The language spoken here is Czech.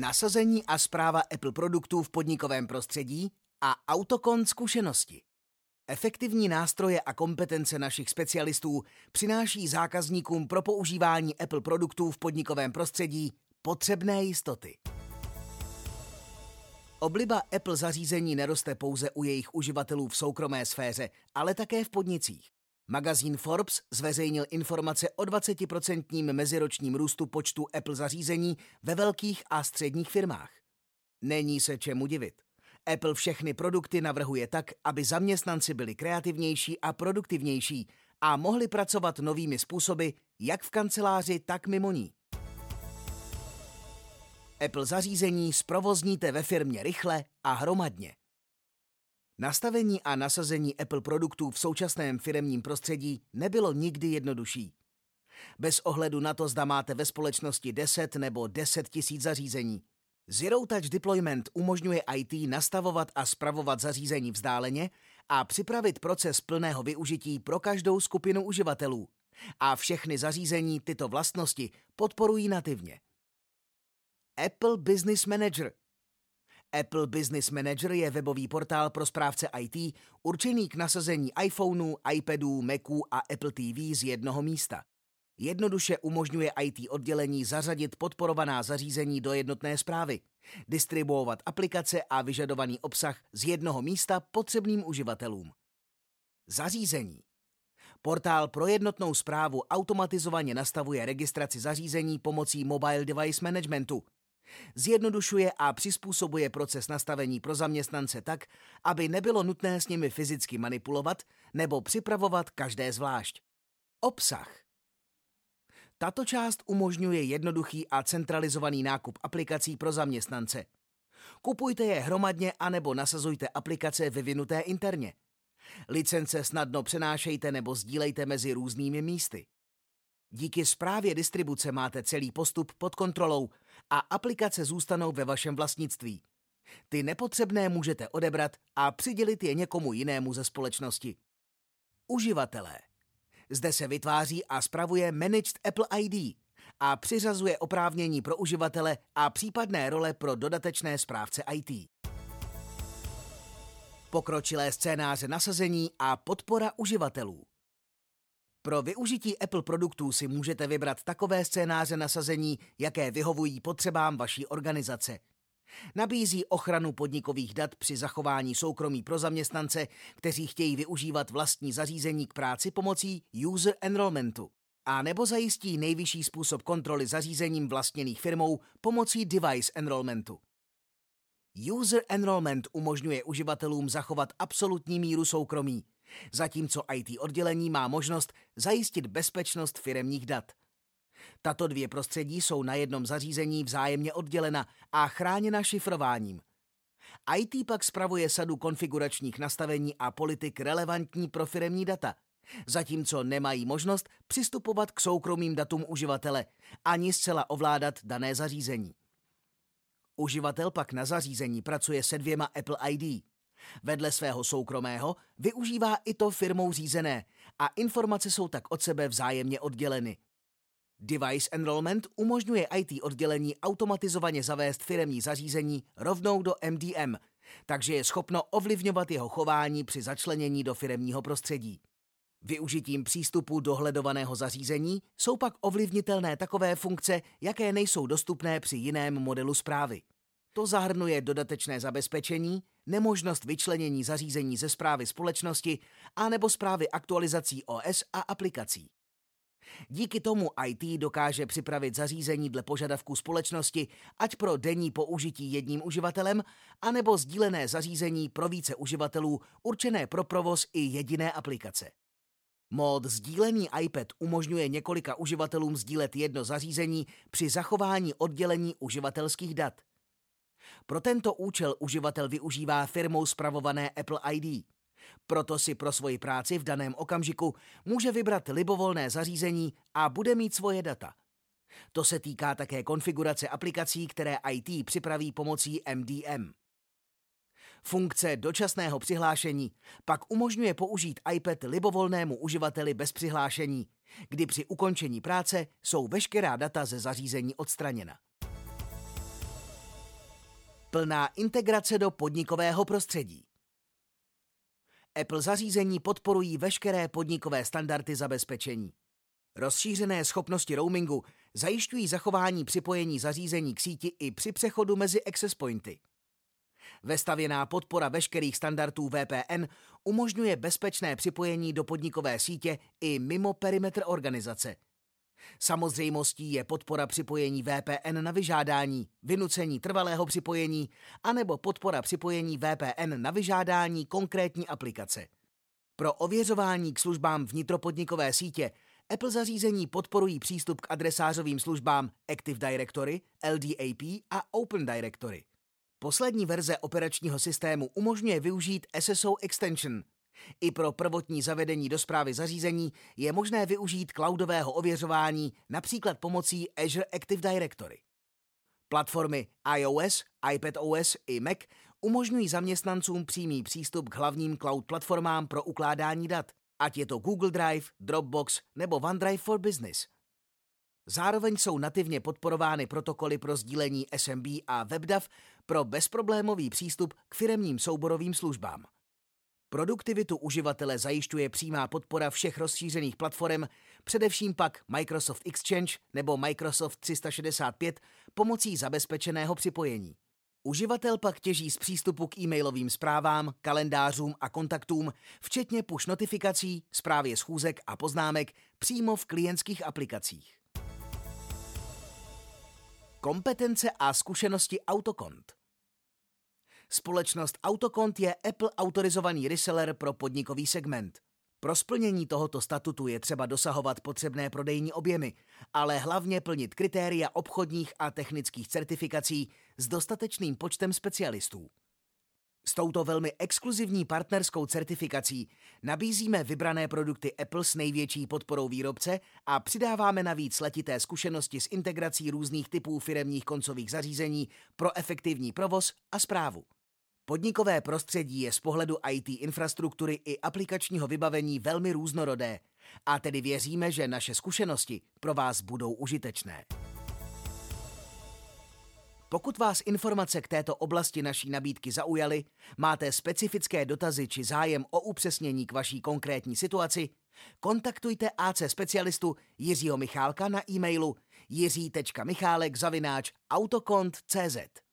nasazení a zpráva Apple produktů v podnikovém prostředí a autokon zkušenosti. Efektivní nástroje a kompetence našich specialistů přináší zákazníkům pro používání Apple produktů v podnikovém prostředí potřebné jistoty. Obliba Apple zařízení neroste pouze u jejich uživatelů v soukromé sféře, ale také v podnicích. Magazín Forbes zveřejnil informace o 20% meziročním růstu počtu Apple zařízení ve velkých a středních firmách. Není se čemu divit. Apple všechny produkty navrhuje tak, aby zaměstnanci byli kreativnější a produktivnější a mohli pracovat novými způsoby, jak v kanceláři, tak mimo ní. Apple zařízení zprovozníte ve firmě rychle a hromadně. Nastavení a nasazení Apple produktů v současném firemním prostředí nebylo nikdy jednodušší. Bez ohledu na to, zda máte ve společnosti 10 nebo 10 tisíc zařízení. Zero Touch Deployment umožňuje IT nastavovat a spravovat zařízení vzdáleně a připravit proces plného využití pro každou skupinu uživatelů. A všechny zařízení tyto vlastnosti podporují nativně. Apple Business Manager Apple Business Manager je webový portál pro správce IT určený k nasazení iPhoneů, iPadů, Maců a Apple TV z jednoho místa. Jednoduše umožňuje IT oddělení zařadit podporovaná zařízení do jednotné zprávy, distribuovat aplikace a vyžadovaný obsah z jednoho místa potřebným uživatelům. Zařízení Portál pro jednotnou zprávu automatizovaně nastavuje registraci zařízení pomocí Mobile Device Managementu. Zjednodušuje a přizpůsobuje proces nastavení pro zaměstnance tak, aby nebylo nutné s nimi fyzicky manipulovat nebo připravovat každé zvlášť. Obsah tato část umožňuje jednoduchý a centralizovaný nákup aplikací pro zaměstnance. Kupujte je hromadně anebo nasazujte aplikace vyvinuté interně. Licence snadno přenášejte nebo sdílejte mezi různými místy. Díky zprávě distribuce máte celý postup pod kontrolou a aplikace zůstanou ve vašem vlastnictví. Ty nepotřebné můžete odebrat a přidělit je někomu jinému ze společnosti. Uživatelé zde se vytváří a spravuje Managed Apple ID a přiřazuje oprávnění pro uživatele a případné role pro dodatečné správce IT. Pokročilé scénáře nasazení a podpora uživatelů. Pro využití Apple produktů si můžete vybrat takové scénáře nasazení, jaké vyhovují potřebám vaší organizace – Nabízí ochranu podnikových dat při zachování soukromí pro zaměstnance, kteří chtějí využívat vlastní zařízení k práci pomocí user enrollmentu. A nebo zajistí nejvyšší způsob kontroly zařízením vlastněných firmou pomocí device enrollmentu. User enrollment umožňuje uživatelům zachovat absolutní míru soukromí, zatímco IT oddělení má možnost zajistit bezpečnost firemních dat. Tato dvě prostředí jsou na jednom zařízení vzájemně oddělena a chráněna šifrováním. IT pak spravuje sadu konfiguračních nastavení a politik relevantní pro firemní data, zatímco nemají možnost přistupovat k soukromým datům uživatele ani zcela ovládat dané zařízení. Uživatel pak na zařízení pracuje se dvěma Apple ID. Vedle svého soukromého využívá i to firmou řízené a informace jsou tak od sebe vzájemně odděleny. Device Enrollment umožňuje IT oddělení automatizovaně zavést firemní zařízení rovnou do MDM, takže je schopno ovlivňovat jeho chování při začlenění do firemního prostředí. Využitím přístupu dohledovaného zařízení jsou pak ovlivnitelné takové funkce, jaké nejsou dostupné při jiném modelu zprávy. To zahrnuje dodatečné zabezpečení, nemožnost vyčlenění zařízení ze zprávy společnosti a nebo zprávy aktualizací OS a aplikací. Díky tomu IT dokáže připravit zařízení dle požadavků společnosti, ať pro denní použití jedním uživatelem, anebo sdílené zařízení pro více uživatelů určené pro provoz i jediné aplikace. Mód sdílený iPad umožňuje několika uživatelům sdílet jedno zařízení při zachování oddělení uživatelských dat. Pro tento účel uživatel využívá firmou spravované Apple ID. Proto si pro svoji práci v daném okamžiku může vybrat libovolné zařízení a bude mít svoje data. To se týká také konfigurace aplikací, které IT připraví pomocí MDM. Funkce dočasného přihlášení pak umožňuje použít iPad libovolnému uživateli bez přihlášení, kdy při ukončení práce jsou veškerá data ze zařízení odstraněna. Plná integrace do podnikového prostředí. Apple zařízení podporují veškeré podnikové standardy zabezpečení. Rozšířené schopnosti roamingu zajišťují zachování připojení zařízení k síti i při přechodu mezi access pointy. Vestavěná podpora veškerých standardů VPN umožňuje bezpečné připojení do podnikové sítě i mimo perimetr organizace. Samozřejmostí je podpora připojení VPN na vyžádání, vynucení trvalého připojení anebo podpora připojení VPN na vyžádání konkrétní aplikace. Pro ověřování k službám vnitropodnikové sítě Apple zařízení podporují přístup k adresářovým službám Active Directory, LDAP a Open Directory. Poslední verze operačního systému umožňuje využít SSO Extension. I pro prvotní zavedení do zprávy zařízení je možné využít cloudového ověřování například pomocí Azure Active Directory. Platformy iOS, iPadOS i Mac umožňují zaměstnancům přímý přístup k hlavním cloud platformám pro ukládání dat, ať je to Google Drive, Dropbox nebo OneDrive for Business. Zároveň jsou nativně podporovány protokoly pro sdílení SMB a WebDAV pro bezproblémový přístup k firemním souborovým službám. Produktivitu uživatele zajišťuje přímá podpora všech rozšířených platform, především pak Microsoft Exchange nebo Microsoft 365 pomocí zabezpečeného připojení. Uživatel pak těží z přístupu k e-mailovým zprávám, kalendářům a kontaktům, včetně push notifikací, zprávě schůzek a poznámek přímo v klientských aplikacích. Kompetence a zkušenosti Autokont Společnost Autokont je Apple autorizovaný reseller pro podnikový segment. Pro splnění tohoto statutu je třeba dosahovat potřebné prodejní objemy, ale hlavně plnit kritéria obchodních a technických certifikací s dostatečným počtem specialistů. S touto velmi exkluzivní partnerskou certifikací nabízíme vybrané produkty Apple s největší podporou výrobce a přidáváme navíc letité zkušenosti s integrací různých typů firemních koncových zařízení pro efektivní provoz a zprávu. Podnikové prostředí je z pohledu IT infrastruktury i aplikačního vybavení velmi různorodé a tedy věříme, že naše zkušenosti pro vás budou užitečné. Pokud vás informace k této oblasti naší nabídky zaujaly, máte specifické dotazy či zájem o upřesnění k vaší konkrétní situaci, kontaktujte AC specialistu Jiřího Michálka na e-mailu jiří.michálek autokont.cz.